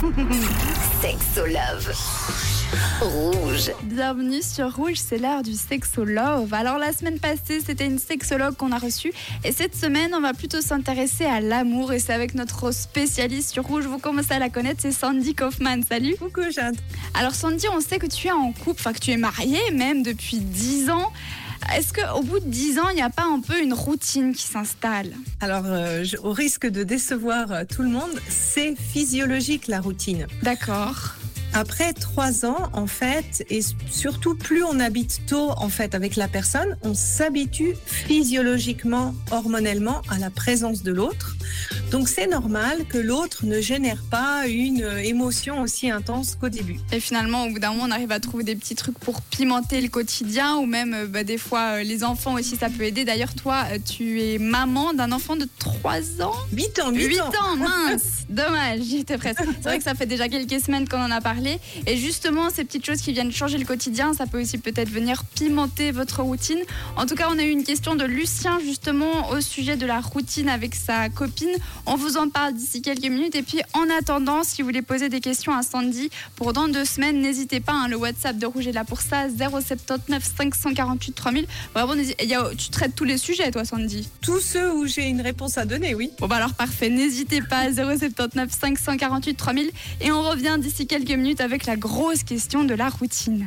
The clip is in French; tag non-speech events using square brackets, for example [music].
[laughs] Sexo Love. Rouge. Bienvenue sur Rouge, c'est l'heure du Sexo Love. Alors la semaine passée, c'était une sexologue qu'on a reçue et cette semaine, on va plutôt s'intéresser à l'amour et c'est avec notre spécialiste sur Rouge. Vous commencez à la connaître, c'est Sandy Kaufman. Salut. Coucou Jade. Alors Sandy, on sait que tu es en couple, enfin que tu es mariée même depuis 10 ans. Est-ce qu'au bout de 10 ans, il n'y a pas un peu une routine qui s'installe? Alors, euh, je- au risque de décevoir euh, tout le monde, c'est physiologique la routine. D'accord. Après trois ans, en fait, et surtout plus on habite tôt en fait avec la personne, on s'habitue physiologiquement, hormonellement à la présence de l'autre. Donc c'est normal que l'autre ne génère pas une euh, émotion aussi intense qu'au début. Et finalement, au bout d'un moment, on arrive à trouver des petits trucs pour pimenter le quotidien ou même euh, bah, des fois euh, les enfants aussi, ça peut aider. D'ailleurs, toi, tu es maman d'un enfant de 3 ans? 8 ans, 8, 8 ans. ans, [laughs] mince, dommage, j'y étais presque. C'est vrai que ça fait déjà quelques semaines qu'on en a parlé. Et justement, ces petites choses qui viennent changer le quotidien, ça peut aussi peut-être venir pimenter votre routine. En tout cas, on a eu une question de Lucien justement au sujet de la routine avec sa copine. On vous en parle d'ici quelques minutes. Et puis en attendant, si vous voulez poser des questions à Sandy pour dans deux semaines, n'hésitez pas. hein, le WhatsApp de Rouge est là pour ça 079 548 3000. Vraiment, y a- tu traites tous les sujets, toi, Sandy. Tous ceux où j'ai une réponse à donner, oui. Bon bah alors parfait, n'hésitez pas 079 548 3000 et on revient d'ici quelques minutes avec la grosse question de la routine.